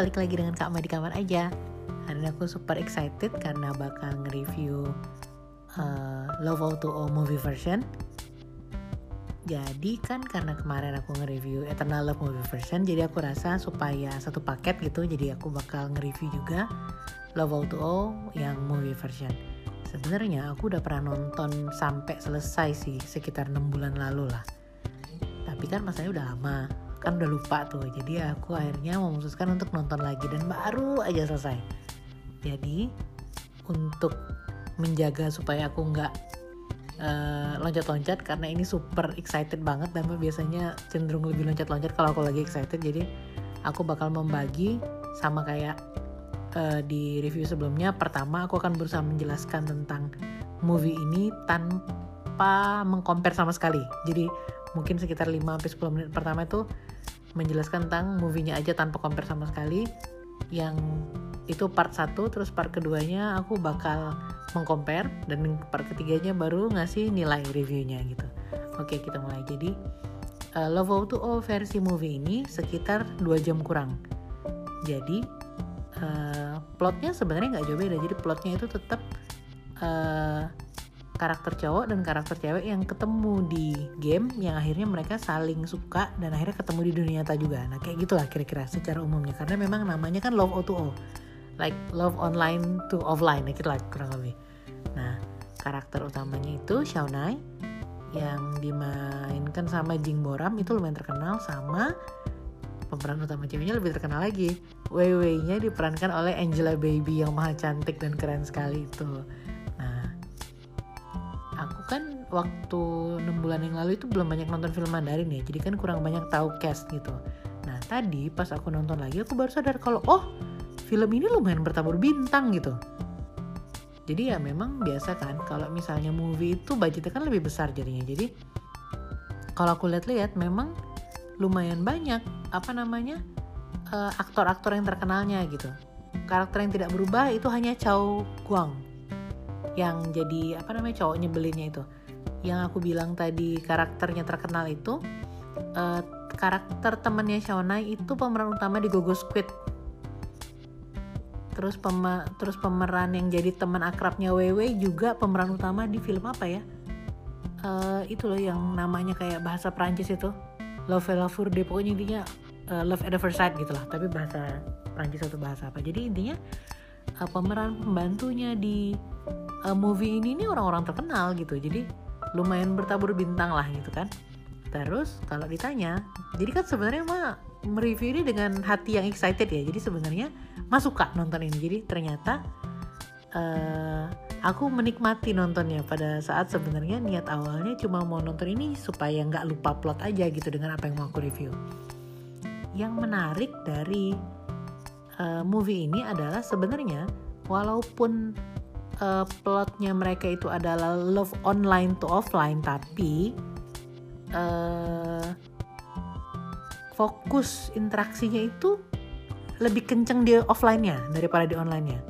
balik lagi dengan Kak Ma di kamar aja. Hari ini aku super excited karena bakal nge-review uh, Love Auto movie version. Jadi kan karena kemarin aku nge-review Eternal Love movie version Jadi aku rasa supaya satu paket gitu Jadi aku bakal nge-review juga Love Auto yang movie version. Sebenarnya aku udah pernah nonton sampai selesai sih Sekitar 6 bulan lalu lah. Tapi kan masanya udah lama kan udah lupa tuh. Jadi aku akhirnya memutuskan untuk nonton lagi dan baru aja selesai. Jadi untuk menjaga supaya aku nggak uh, loncat-loncat karena ini super excited banget dan biasanya cenderung lebih loncat-loncat kalau aku lagi excited. Jadi aku bakal membagi sama kayak uh, di review sebelumnya. Pertama aku akan berusaha menjelaskan tentang movie ini tanpa mengcompare sama sekali. Jadi mungkin sekitar 5-10 menit pertama itu menjelaskan tentang movie-nya aja tanpa compare sama sekali. Yang itu part satu terus part keduanya aku bakal mengcompare dan part ketiganya baru ngasih nilai reviewnya gitu. Oke kita mulai. Jadi uh, Love Out to All versi movie ini sekitar 2 jam kurang. Jadi uh, plotnya sebenarnya nggak jauh beda. Jadi plotnya itu tetap uh, karakter cowok dan karakter cewek yang ketemu di game yang akhirnya mereka saling suka dan akhirnya ketemu di dunia nyata juga. Nah kayak gitulah kira-kira secara umumnya karena memang namanya kan love O2O, like love online to offline, ya gitu lah kurang lebih. Nah karakter utamanya itu Xiaonai yang dimainkan sama Jing Boram itu lumayan terkenal sama pemeran utama ceweknya lebih terkenal lagi. Wei Wei-nya diperankan oleh Angela Baby yang maha cantik dan keren sekali itu waktu enam bulan yang lalu itu belum banyak nonton film Mandarin ya. Jadi kan kurang banyak tahu cast gitu. Nah tadi pas aku nonton lagi aku baru sadar kalau oh film ini lumayan bertabur bintang gitu. Jadi ya memang biasa kan kalau misalnya movie itu budgetnya kan lebih besar jadinya. Jadi kalau aku lihat-lihat memang lumayan banyak apa namanya uh, aktor-aktor yang terkenalnya gitu. Karakter yang tidak berubah itu hanya Chow Guang yang jadi apa namanya cowok nyebelinnya itu yang aku bilang tadi karakternya terkenal itu uh, karakter temannya Shawnai itu pemeran utama di Gogo Squid. Terus pema terus pemeran yang jadi teman akrabnya Wewe juga pemeran utama di film apa ya? Uh, itu loh yang namanya kayak bahasa Prancis itu. Love la Fourde pokoknya intinya uh, Love at the First Sight gitu lah. Tapi bahasa Prancis atau bahasa apa. Jadi intinya uh, pemeran pembantunya di uh, movie ini nih orang-orang terkenal gitu. Jadi lumayan bertabur bintang lah gitu kan. Terus kalau ditanya jadi kan sebenarnya mah mereview ini dengan hati yang excited ya. Jadi sebenarnya mah suka nonton ini. Jadi ternyata uh, aku menikmati nontonnya pada saat sebenarnya niat awalnya cuma mau nonton ini supaya nggak lupa plot aja gitu dengan apa yang mau aku review. Yang menarik dari uh, movie ini adalah sebenarnya walaupun uh, plotnya mereka itu adalah love online to offline tapi uh, fokus interaksinya itu lebih kenceng di offline-nya daripada di online-nya.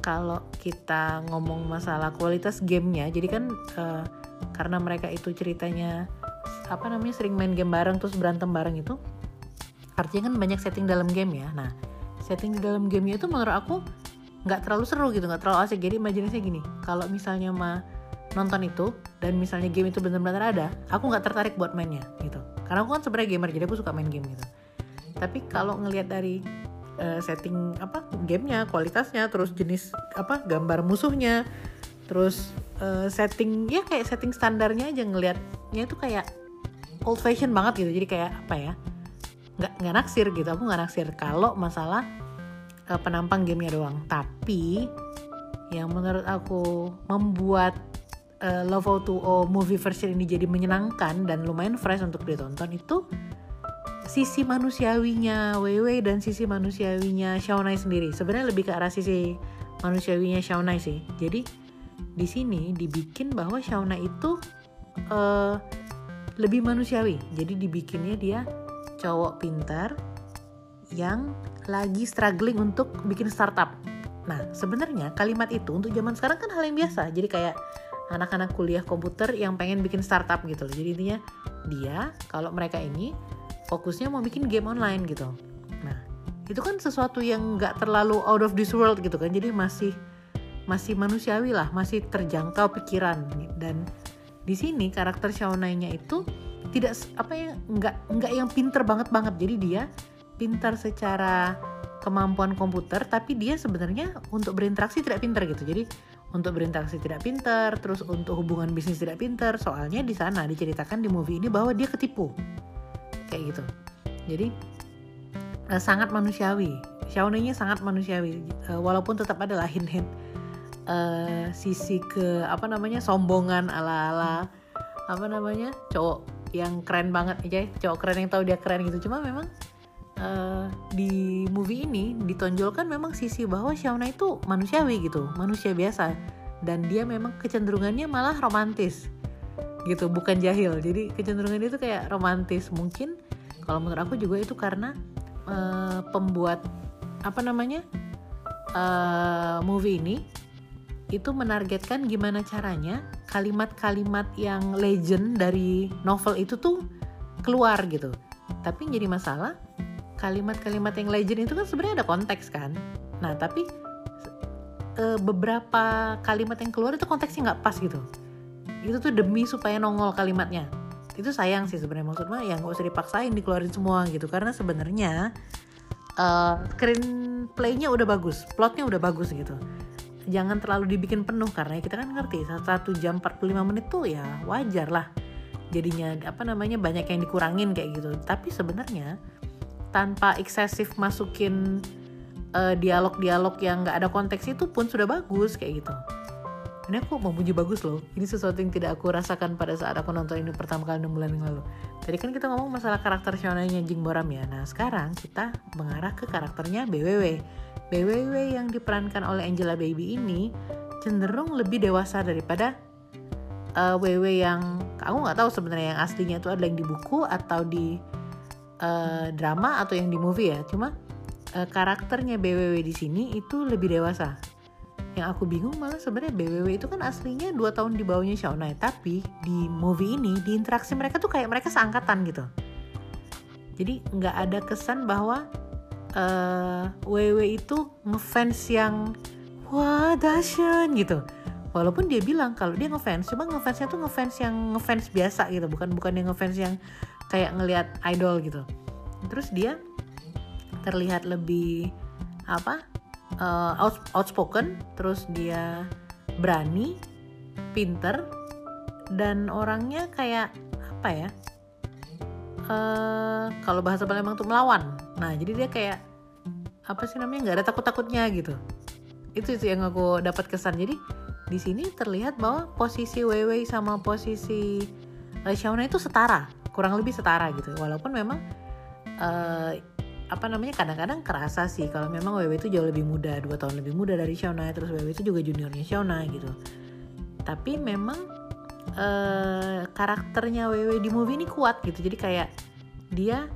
Kalau kita ngomong masalah kualitas gamenya, jadi kan uh, karena mereka itu ceritanya apa namanya sering main game bareng terus berantem bareng itu, artinya kan banyak setting dalam game ya. Nah, setting di dalam gamenya itu menurut aku nggak terlalu seru gitu nggak terlalu asik. Jadi imajinasinya gini kalau misalnya mah nonton itu dan misalnya game itu benar-benar ada aku nggak tertarik buat mainnya gitu. Karena aku kan sebenarnya gamer jadi aku suka main game gitu. Tapi kalau ngelihat dari uh, setting apa gamenya kualitasnya terus jenis apa gambar musuhnya terus uh, setting ya kayak setting standarnya aja ngelihatnya itu kayak old fashion banget gitu. Jadi kayak apa ya nggak nggak naksir gitu. Aku nggak naksir. Kalau masalah uh, penampang gamenya doang. Tapi yang menurut aku membuat uh, Love O2O movie version ini jadi menyenangkan dan lumayan fresh untuk ditonton itu sisi manusiawinya Wewe dan sisi manusiawinya Shawnai sendiri. Sebenarnya lebih ke arah sisi manusiawinya Shawnai sih. Jadi di sini dibikin bahwa Shauna itu uh, lebih manusiawi. Jadi dibikinnya dia cowok pintar yang lagi struggling untuk bikin startup. Nah, sebenarnya kalimat itu untuk zaman sekarang kan hal yang biasa. Jadi kayak anak-anak kuliah komputer yang pengen bikin startup gitu loh. Jadi intinya dia kalau mereka ini fokusnya mau bikin game online gitu. Nah, itu kan sesuatu yang nggak terlalu out of this world gitu kan jadi masih masih manusiawi lah masih terjangkau pikiran dan di sini karakter Shaunai-nya itu tidak apa ya nggak nggak yang pinter banget banget jadi dia pintar secara kemampuan komputer tapi dia sebenarnya untuk berinteraksi tidak pinter gitu. Jadi untuk berinteraksi tidak pinter terus untuk hubungan bisnis tidak pinter soalnya di sana diceritakan di movie ini bahwa dia ketipu. Kayak gitu. Jadi uh, sangat manusiawi. Shawnee-nya sangat manusiawi. Uh, walaupun tetap ada lah hint-hint uh, sisi ke apa namanya sombongan ala-ala apa namanya cowok yang keren banget aja cowok keren yang tahu dia keren gitu. Cuma memang uh, di movie ini ditonjolkan memang sisi bahwa Shauna itu manusiawi gitu manusia biasa. Dan dia memang kecenderungannya malah romantis gitu bukan jahil. Jadi kecenderungan itu kayak romantis. Mungkin kalau menurut aku juga itu karena uh, pembuat apa namanya uh, movie ini itu menargetkan gimana caranya kalimat-kalimat yang legend dari novel itu tuh keluar gitu. Tapi jadi masalah kalimat-kalimat yang legend itu kan sebenarnya ada konteks kan. Nah tapi e, beberapa kalimat yang keluar itu konteksnya nggak pas gitu. Itu tuh demi supaya nongol kalimatnya. Itu sayang sih sebenarnya maksudnya ya nggak usah dipaksain dikeluarin semua gitu karena sebenarnya uh, screenplaynya udah bagus, plotnya udah bagus gitu jangan terlalu dibikin penuh karena kita kan ngerti satu jam 45 menit tuh ya wajar lah jadinya apa namanya banyak yang dikurangin kayak gitu tapi sebenarnya tanpa eksesif masukin eh, dialog-dialog yang nggak ada konteks itu pun sudah bagus kayak gitu. Ini aku mau puji bagus loh. Ini sesuatu yang tidak aku rasakan pada saat aku nonton ini pertama kali 6 bulan yang lalu. Tadi kan kita ngomong masalah karakter shonenya Jing Boram ya. Nah sekarang kita mengarah ke karakternya BWW BWW yang diperankan oleh Angela Baby ini cenderung lebih dewasa daripada uh, eh, WW yang aku nggak tahu sebenarnya yang aslinya itu adalah yang di buku atau di uh, drama atau yang di movie ya. Cuma uh, karakternya BWW di sini itu lebih dewasa. Yang aku bingung malah sebenarnya BWW itu kan aslinya dua tahun di bawahnya Shaunai tapi di movie ini di interaksi mereka tuh kayak mereka seangkatan gitu. Jadi nggak ada kesan bahwa uh, eh, WW itu ngefans yang wah dahsyat gitu. Walaupun dia bilang kalau dia ngefans cuma ngefansnya tuh ngefans yang ngefans biasa gitu. Bukan bukan yang ngefans yang kayak ngelihat idol gitu. Terus dia terlihat lebih apa uh, out, outspoken terus dia berani pinter dan orangnya kayak apa ya uh, kalau bahasa Palembang tuh melawan. Nah jadi dia kayak apa sih namanya nggak ada takut takutnya gitu. Itu sih yang aku dapat kesan. Jadi di sini terlihat bahwa posisi Weiwei sama posisi Shauna itu setara kurang lebih setara gitu. Walaupun memang uh, apa namanya kadang-kadang kerasa sih kalau memang Wewe itu jauh lebih muda dua tahun lebih muda dari Shauna terus Wewe itu juga juniornya Shauna gitu. Tapi memang uh, karakternya Wewe di movie ini kuat gitu. Jadi kayak dia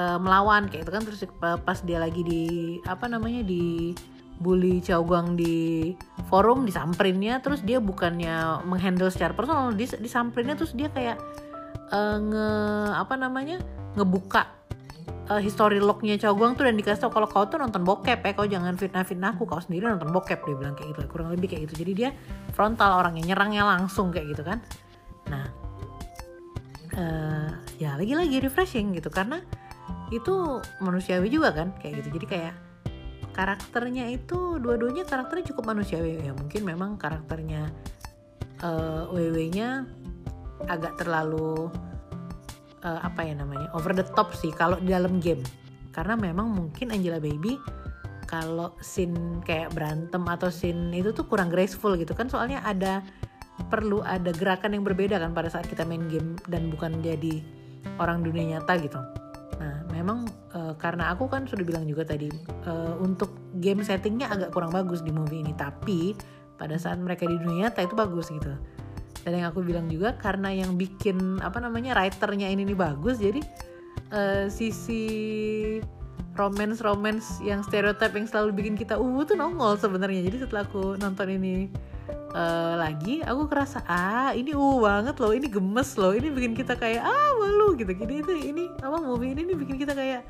uh, melawan kayak itu kan. Terus pas dia lagi di apa namanya di bully Guang di forum disamperinnya terus dia bukannya menghandle secara personal dis, disamperinnya terus dia kayak uh, nge apa namanya ngebuka uh, history lognya Guang tuh dan dikasih tau kalau kau tuh nonton bokep ya kau jangan fitnah-fitnah aku kau sendiri nonton bokep dia bilang kayak gitu kurang lebih kayak gitu. Jadi dia frontal orangnya nyerangnya langsung kayak gitu kan. Nah uh, ya lagi-lagi refreshing gitu karena itu manusiawi juga kan kayak gitu. Jadi kayak karakternya itu dua-duanya karakternya cukup manusiawi. Ya mungkin memang karakternya uh, WW-nya agak terlalu uh, apa ya namanya over the top sih kalau di dalam game. Karena memang mungkin Angela Baby kalau scene kayak berantem atau scene itu tuh kurang graceful gitu kan. Soalnya ada perlu ada gerakan yang berbeda kan pada saat kita main game dan bukan jadi orang dunia nyata gitu. Nah memang uh, karena aku kan sudah bilang juga tadi uh, untuk game settingnya agak kurang bagus di movie ini. Tapi pada saat mereka di dunia nyata itu bagus gitu dan yang aku bilang juga karena yang bikin apa namanya writernya ini nih bagus jadi uh, sisi romance romance yang stereotip yang selalu bikin kita uh tuh nongol sebenarnya. Jadi setelah aku nonton ini uh, lagi aku kerasa ah ini uh banget loh ini gemes loh ini bikin kita kayak ah malu gitu. Gini itu ini apa movie ini, ini bikin kita kayak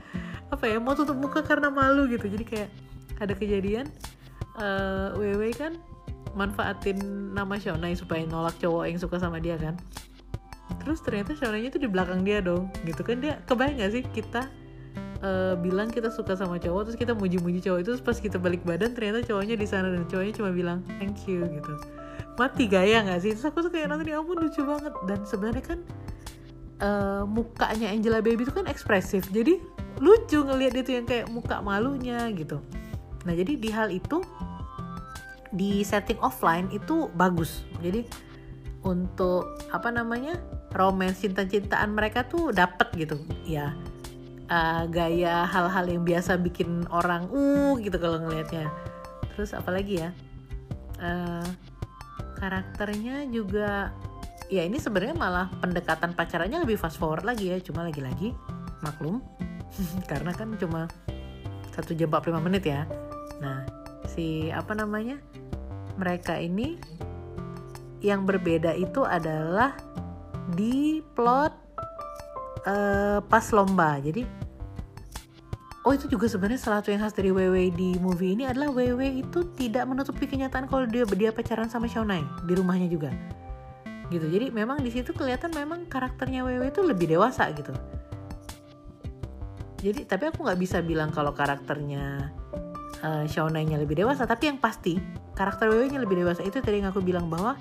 apa ya mau tutup muka karena malu gitu. Jadi kayak ada kejadian uh, Wewe kan manfaatin nama Shonai supaya nolak cowok yang suka sama dia kan? Terus ternyata Shonai itu di belakang dia dong gitu kan? Dia kebayang gak sih kita uh, bilang kita suka sama cowok terus kita muji-muji cowok itu terus pas kita balik badan ternyata cowoknya di sana dan cowoknya cuma bilang thank you gitu. Mati gaya nggak sih? Terus aku tuh kayak nonton ya ampun lucu banget. Dan sebenarnya kan uh, mukanya Angela Baby itu kan ekspresif jadi lucu ngelihat dia tuh yang kayak muka malunya gitu. Nah jadi di hal itu di setting offline itu bagus. Jadi untuk apa namanya romance cinta-cintaan mereka tuh dapet gitu. Ya uh, gaya hal-hal yang biasa bikin orang uh gitu kalau ngelihatnya terus apalagi ya? Uh, karakternya juga ya ini sebenarnya malah pendekatan pacarannya lebih fast forward lagi ya. Cuma lagi-lagi maklum. Karena kan cuma satu jam 45 menit ya. Nah si apa namanya mereka ini yang berbeda itu adalah di plot uh, pas lomba. Jadi oh itu juga sebenarnya salah satu yang khas dari WW di movie ini adalah WW itu tidak menutupi kenyataan kalau dia dia pacaran sama Shonai di rumahnya juga. Gitu. Jadi memang di situ kelihatan memang karakternya WW itu lebih dewasa gitu. Jadi tapi aku nggak bisa bilang kalau karakternya uh, Shonai-nya lebih dewasa tapi yang pasti karakter WW-nya lebih dewasa. Itu tadi yang aku bilang bahwa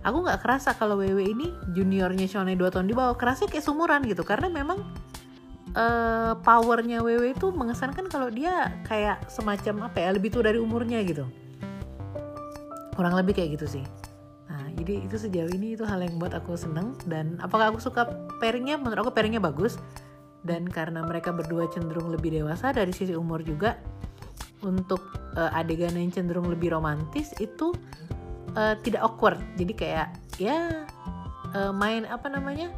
aku nggak kerasa kalau WW ini juniornya Shonai 2 tahun di bawah kerasa kayak sumuran gitu. Karena memang uh, powernya WW itu mengesankan kalau dia kayak semacam apa ya lebih tua dari umurnya gitu. Kurang lebih kayak gitu sih. Nah jadi itu sejauh ini itu hal yang buat aku seneng. Dan apakah aku suka pairingnya? Menurut aku pairingnya bagus. Dan karena mereka berdua cenderung lebih dewasa dari sisi umur juga untuk uh, adegan yang cenderung lebih romantis itu uh, tidak awkward. Jadi kayak ya uh, main apa namanya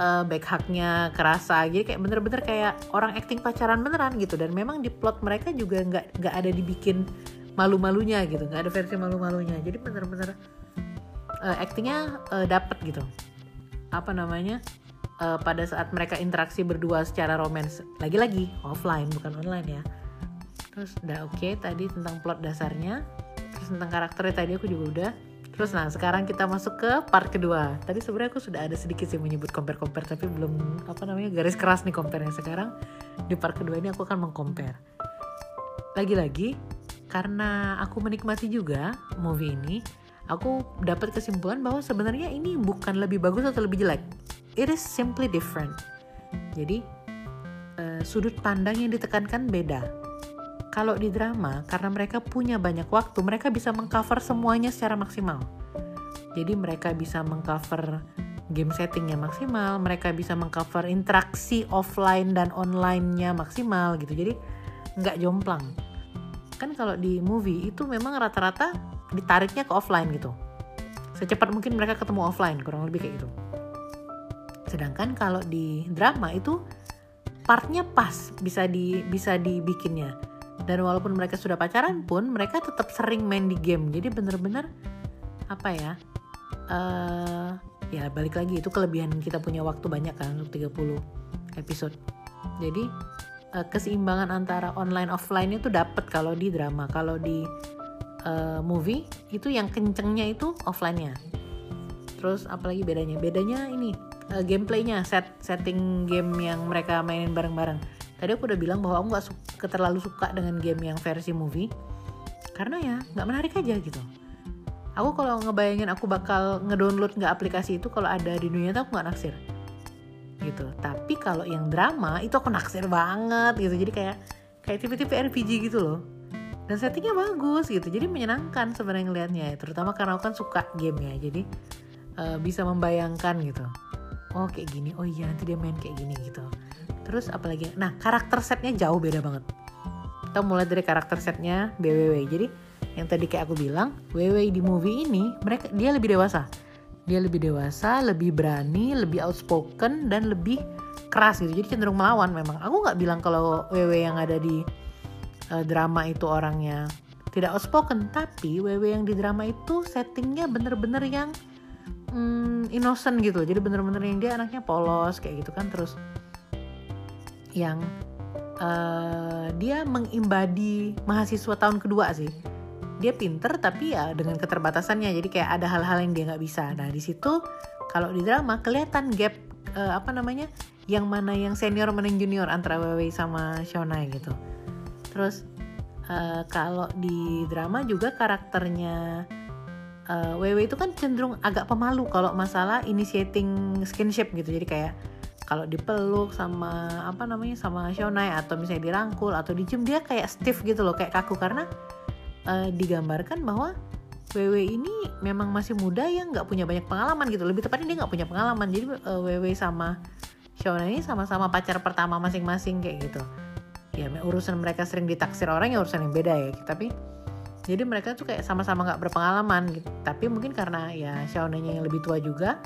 uh, back hugnya kerasa. Jadi kayak bener-bener kayak orang acting pacaran beneran gitu. Dan memang di plot mereka juga nggak nggak ada dibikin malu-malunya gitu. Nggak ada versi malu-malunya. Jadi bener-bener uh, actingnya uh, dapet gitu. Apa namanya uh, pada saat mereka interaksi berdua secara romans lagi-lagi offline bukan online ya terus udah oke okay, tadi tentang plot dasarnya terus tentang karakternya tadi aku juga udah Terus nah sekarang kita masuk ke part kedua. Tadi sebenarnya aku sudah ada sedikit sih menyebut compare-compare tapi belum apa namanya garis keras nih compare Sekarang di part kedua ini aku akan mengcompare. Lagi-lagi karena aku menikmati juga movie ini, aku dapat kesimpulan bahwa sebenarnya ini bukan lebih bagus atau lebih jelek. It is simply different. Jadi uh, sudut pandang yang ditekankan beda kalau di drama, karena mereka punya banyak waktu, mereka bisa mengcover semuanya secara maksimal. Jadi mereka bisa mengcover game settingnya maksimal, mereka bisa mengcover interaksi offline dan online-nya maksimal gitu. Jadi nggak jomplang. Kan kalau di movie itu memang rata-rata ditariknya ke offline gitu. Secepat mungkin mereka ketemu offline, kurang lebih kayak gitu. Sedangkan kalau di drama itu partnya pas bisa di bisa dibikinnya dan walaupun mereka sudah pacaran pun mereka tetap sering main di game. Jadi bener-bener apa ya uh, ya balik lagi itu kelebihan kita punya waktu banyak kan untuk 30 episode. Jadi uh, keseimbangan antara online offline itu dapat kalau di drama. Kalau di uh, movie itu yang kencengnya itu offline-nya. Terus apalagi bedanya? Bedanya ini uh, gameplaynya set setting game yang mereka mainin bareng-bareng tadi aku udah bilang bahwa aku nggak suka terlalu suka dengan game yang versi movie. Karena ya nggak menarik aja gitu. Aku kalau ngebayangin aku bakal ngedownload nggak aplikasi itu kalau ada di dunia aku nggak naksir. Gitu. Tapi kalau yang drama itu aku naksir banget gitu. Jadi kayak kayak tipe-tipe RPG gitu loh. Dan settingnya bagus gitu. Jadi menyenangkan sebenarnya ngelihatnya ya. Terutama karena aku kan suka game ya jadi uh, bisa membayangkan gitu. Oh kayak gini. Oh iya nanti dia main kayak gini gitu terus apalagi? Nah karakter setnya jauh beda banget. Kita mulai dari karakter setnya BWW jadi yang tadi kayak aku bilang WW di movie ini mereka dia lebih dewasa. Dia lebih dewasa lebih berani lebih outspoken dan lebih keras gitu. Jadi cenderung melawan memang. Aku nggak bilang kalau WW yang ada di uh, drama itu orangnya tidak outspoken. Tapi WW yang di drama itu settingnya bener-bener yang mm, innocent gitu jadi bener-bener yang dia anaknya polos kayak gitu kan. Terus yang uh, dia mengimbadi mahasiswa tahun kedua sih. Dia pinter tapi ya dengan keterbatasannya. Jadi kayak ada hal-hal yang dia nggak bisa. Nah di situ kalau di drama kelihatan gap uh, apa namanya yang mana yang senior mana yang junior antara Wewe sama Shona gitu. Terus uh, kalau di drama juga karakternya uh, Wewe itu kan cenderung agak pemalu kalau masalah initiating skinship gitu. Jadi kayak kalau dipeluk sama apa namanya sama Shonai atau misalnya dirangkul atau dicium dia kayak stiff gitu loh kayak kaku. Karena uh, digambarkan bahwa WW ini memang masih muda yang nggak punya banyak pengalaman gitu. Lebih tepatnya dia nggak punya pengalaman. Jadi uh, eh, WW sama Shonai ini sama-sama pacar pertama masing-masing kayak gitu. Ya urusan mereka sering ditaksir orang ya urusan yang beda ya. Tapi jadi mereka tuh kayak sama-sama nggak berpengalaman gitu. Tapi mungkin karena ya Shonai yang lebih tua juga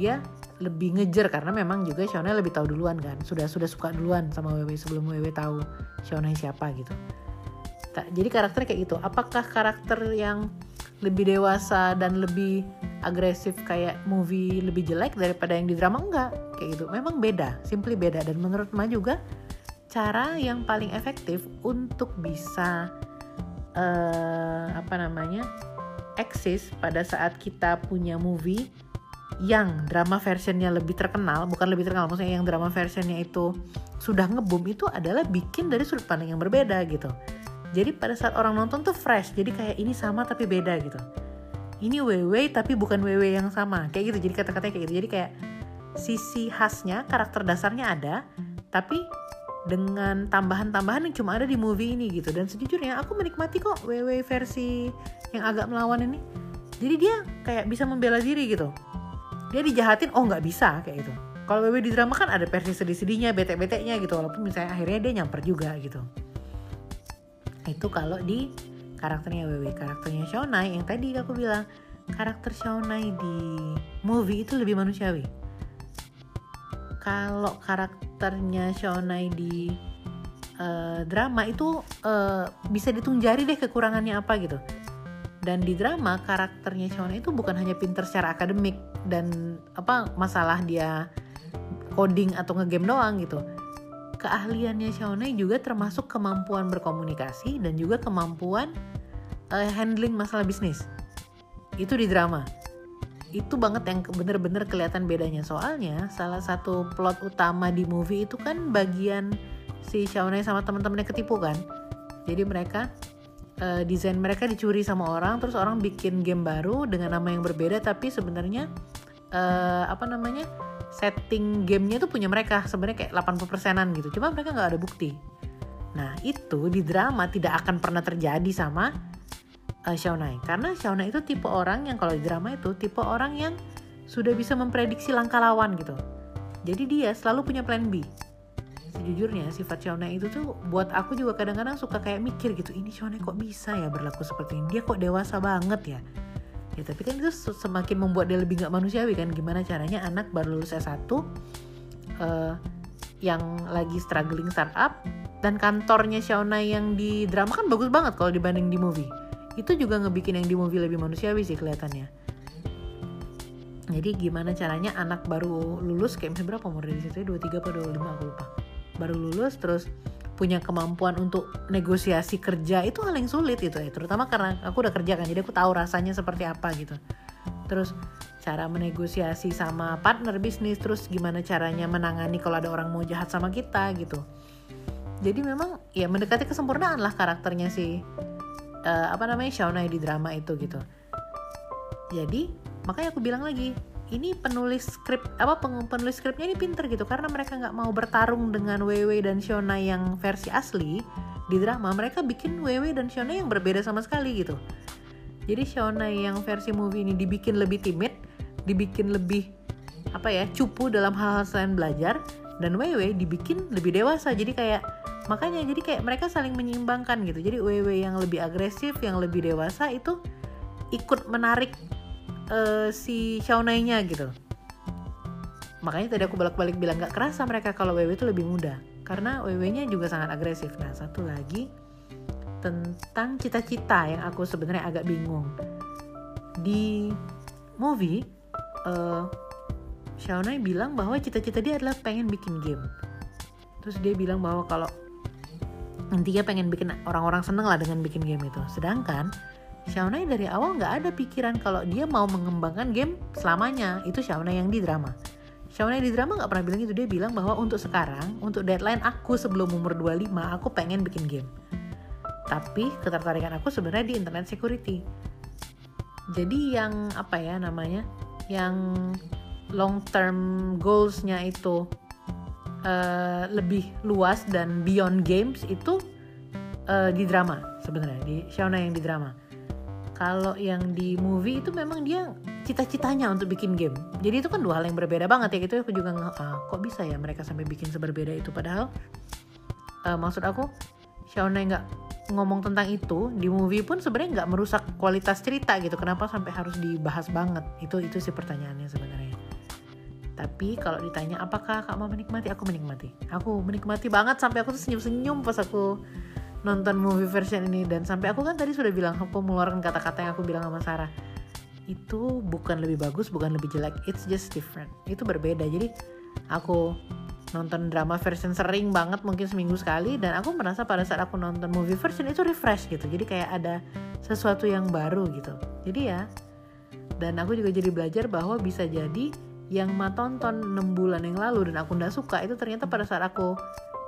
dia lebih ngejer karena memang juga Shona lebih tahu duluan kan. Sudah sudah suka duluan sama Wewe sebelum Wewe tahu Shona siapa gitu. Jadi karakternya kayak gitu. Apakah karakter yang lebih dewasa dan lebih agresif kayak movie lebih jelek daripada yang di drama? Enggak. Kayak gitu. Memang beda. Simply beda. Dan menurut Ma juga cara yang paling efektif untuk bisa uh, apa namanya eksis pada saat kita punya movie yang drama versionnya lebih terkenal bukan lebih terkenal maksudnya yang drama versionnya itu sudah ngebum itu adalah bikin dari sudut pandang yang berbeda gitu. Jadi pada saat orang nonton tuh fresh jadi kayak ini sama tapi beda gitu. Ini WW tapi bukan WW yang sama kayak gitu jadi kata-katanya kayak gitu. Jadi kayak sisi khasnya karakter dasarnya ada tapi dengan tambahan-tambahan yang cuma ada di movie ini gitu. Dan sejujurnya aku menikmati kok WW versi yang agak melawan ini. Jadi dia kayak bisa membela diri gitu dia dijahatin oh nggak bisa kayak gitu. Kalau WW di drama kan ada versi sedih-sedihnya bete-betenya gitu walaupun misalnya akhirnya dia nyamper juga gitu. Itu kalau di karakternya WW karakternya Shonai yang tadi aku bilang karakter Shonai di movie itu lebih manusiawi. Kalau karakternya Shonai di uh, drama itu uh, bisa ditung jari deh kekurangannya apa gitu dan di drama karakternya Shona itu bukan hanya pinter secara akademik dan apa masalah dia coding atau ngegame doang gitu. Keahliannya Shona juga termasuk kemampuan berkomunikasi dan juga kemampuan uh, handling masalah bisnis. Itu di drama. Itu banget yang bener-bener kelihatan bedanya. Soalnya salah satu plot utama di movie itu kan bagian si Shawnee sama teman-temannya ketipu kan. Jadi mereka uh, desain mereka dicuri sama orang terus orang bikin game baru dengan nama yang berbeda tapi sebenarnya uh, apa namanya setting gamenya itu punya mereka sebenarnya kayak 80 persenan gitu. Cuma mereka nggak ada bukti. Nah itu di drama tidak akan pernah terjadi sama uh, Shaunai karena Shaunai itu tipe orang yang kalau di drama itu tipe orang yang sudah bisa memprediksi langkah lawan gitu. Jadi dia selalu punya plan B sejujurnya sifat Shauna itu tuh buat aku juga kadang-kadang suka kayak mikir gitu ini Shauna kok bisa ya berlaku seperti ini? Dia kok dewasa banget ya? Ya tapi kan itu semakin membuat dia lebih nggak manusiawi kan? Gimana caranya anak baru lulus S1 uh, eh, yang lagi struggling startup dan kantornya Shauna yang di drama kan bagus banget kalau dibanding di movie. Itu juga ngebikin yang di movie lebih manusiawi sih kelihatannya. Jadi gimana caranya anak baru lulus kayak misalnya berapa umur dari situ ya? dua tiga atau dua lima aku lupa baru lulus terus punya kemampuan untuk negosiasi kerja itu hal yang sulit itu ya. Terutama karena aku udah kerja kan jadi aku tahu rasanya seperti apa gitu. Terus cara menegosiasi sama partner bisnis terus gimana caranya menangani kalau ada orang mau jahat sama kita gitu. Jadi memang ya mendekati kesempurnaan lah karakternya si uh, apa namanya Shauna di drama itu gitu. Jadi makanya aku bilang lagi ini penulis skrip apa penulis skripnya ini pinter gitu. Karena mereka nggak mau bertarung dengan Wewe dan Shona yang versi asli di drama mereka bikin Wewe dan Shona yang berbeda sama sekali gitu. Jadi Shona yang versi movie ini dibikin lebih timid dibikin lebih apa ya cupu dalam hal-hal selain belajar dan Wewe dibikin lebih dewasa. Jadi kayak makanya jadi kayak mereka saling menyeimbangkan gitu. Jadi Wewe yang lebih agresif yang lebih dewasa itu ikut menarik uh, si Shaunai-nya gitu. Makanya tadi aku balik-balik bilang gak kerasa mereka kalau WW itu lebih muda karena WW-nya juga sangat agresif. Nah satu lagi tentang cita-cita yang aku sebenarnya agak bingung. Di movie uh, Shaunai bilang bahwa cita-cita dia adalah pengen bikin game. Terus dia bilang bahwa kalau intinya pengen bikin orang-orang seneng lah dengan bikin game itu. Sedangkan Shawnai dari awal nggak ada pikiran kalau dia mau mengembangkan game selamanya. Itu Shawnai yang di drama. Shawnai di drama nggak pernah bilang itu dia bilang bahwa untuk sekarang untuk deadline aku sebelum umur 25 aku pengen bikin game. Tapi ketertarikan aku sebenarnya di internet security. Jadi yang apa ya namanya yang long term goalsnya itu uh, lebih luas dan beyond games itu uh, di drama sebenarnya. Di Shauna yang di drama kalau yang di movie itu memang dia cita-citanya untuk bikin game. Jadi itu kan dua hal yang berbeda banget ya gitu. Aku juga nggak ah, kok bisa ya mereka sampai bikin seberbeda itu? Padahal uh, maksud aku Shauna nggak ngomong tentang itu di movie pun sebenarnya nggak merusak kualitas cerita gitu. Kenapa sampai harus dibahas banget? Itu itu sih pertanyaannya sebenarnya. Tapi kalau ditanya apakah kak mau menikmati, aku menikmati. Aku menikmati banget sampai aku tuh senyum-senyum pas aku nonton movie version ini. Dan sampai aku kan tadi sudah bilang aku mengeluarkan kata-kata yang aku bilang sama Sarah. Itu bukan lebih bagus bukan lebih jelek. It's just different. Itu berbeda. Jadi aku nonton drama version sering banget mungkin seminggu sekali. Dan aku merasa pada saat aku nonton movie version itu refresh gitu. Jadi kayak ada sesuatu yang baru gitu. Jadi ya dan aku juga jadi belajar bahwa bisa jadi yang ma tonton 6 bulan yang lalu dan aku nggak suka itu ternyata pada saat aku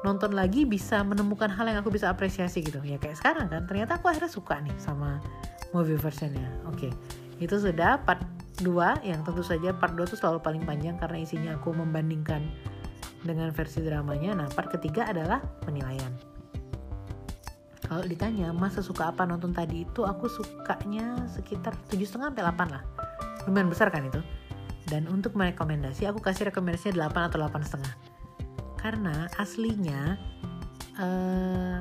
nonton lagi bisa menemukan hal yang aku bisa apresiasi gitu. Ya kayak sekarang kan ternyata aku akhirnya suka nih sama movie versionnya. Oke okay. itu sudah part 2 yang tentu saja part 2 itu selalu paling panjang karena isinya aku membandingkan dengan versi dramanya. Nah part ketiga adalah penilaian. Kalau ditanya masa suka apa nonton tadi itu aku sukanya sekitar tujuh setengah sampai 8 lah. Lumayan besar kan itu. Dan untuk merekomendasi, aku kasih rekomendasinya 8 atau 8 setengah. Karena aslinya uh,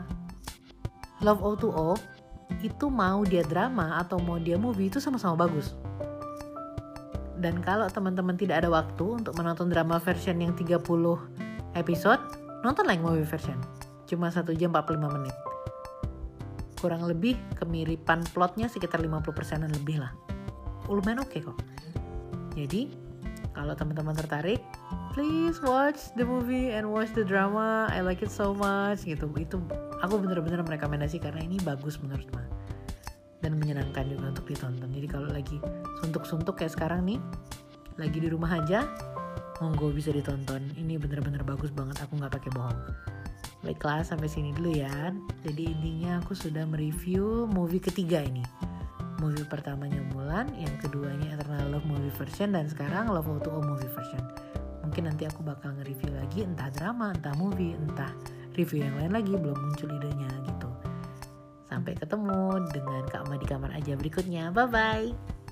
Love O2O itu mau dia drama atau mau dia movie itu sama-sama bagus. Dan kalau teman-teman tidak ada waktu untuk menonton drama version yang 30 episode, nonton yang movie version. Cuma 1 jam 45 menit. Kurang lebih kemiripan plotnya sekitar 50%an lebih lah. Lumayan oke okay kok. Jadi, kalau teman-teman tertarik, please watch the movie and watch the drama. I like it so much gitu. Itu aku bener-bener merekomendasi karena ini bagus menurut Ma. Dan menyenangkan juga untuk ditonton. Jadi kalau lagi suntuk-suntuk kayak sekarang nih, lagi di rumah aja, monggo bisa ditonton. Ini bener-bener bagus banget. Aku nggak pakai bohong. Baiklah sampai sini dulu ya. Jadi intinya aku sudah mereview movie ketiga ini movie pertamanya Mulan, yang keduanya Eternal Love movie version, dan sekarang Love How to O movie version. Mungkin nanti aku bakal nge-review lagi entah drama, entah movie, entah review yang lain lagi, belum muncul idenya gitu. Sampai ketemu dengan Kak Ma di kamar aja berikutnya. Bye-bye!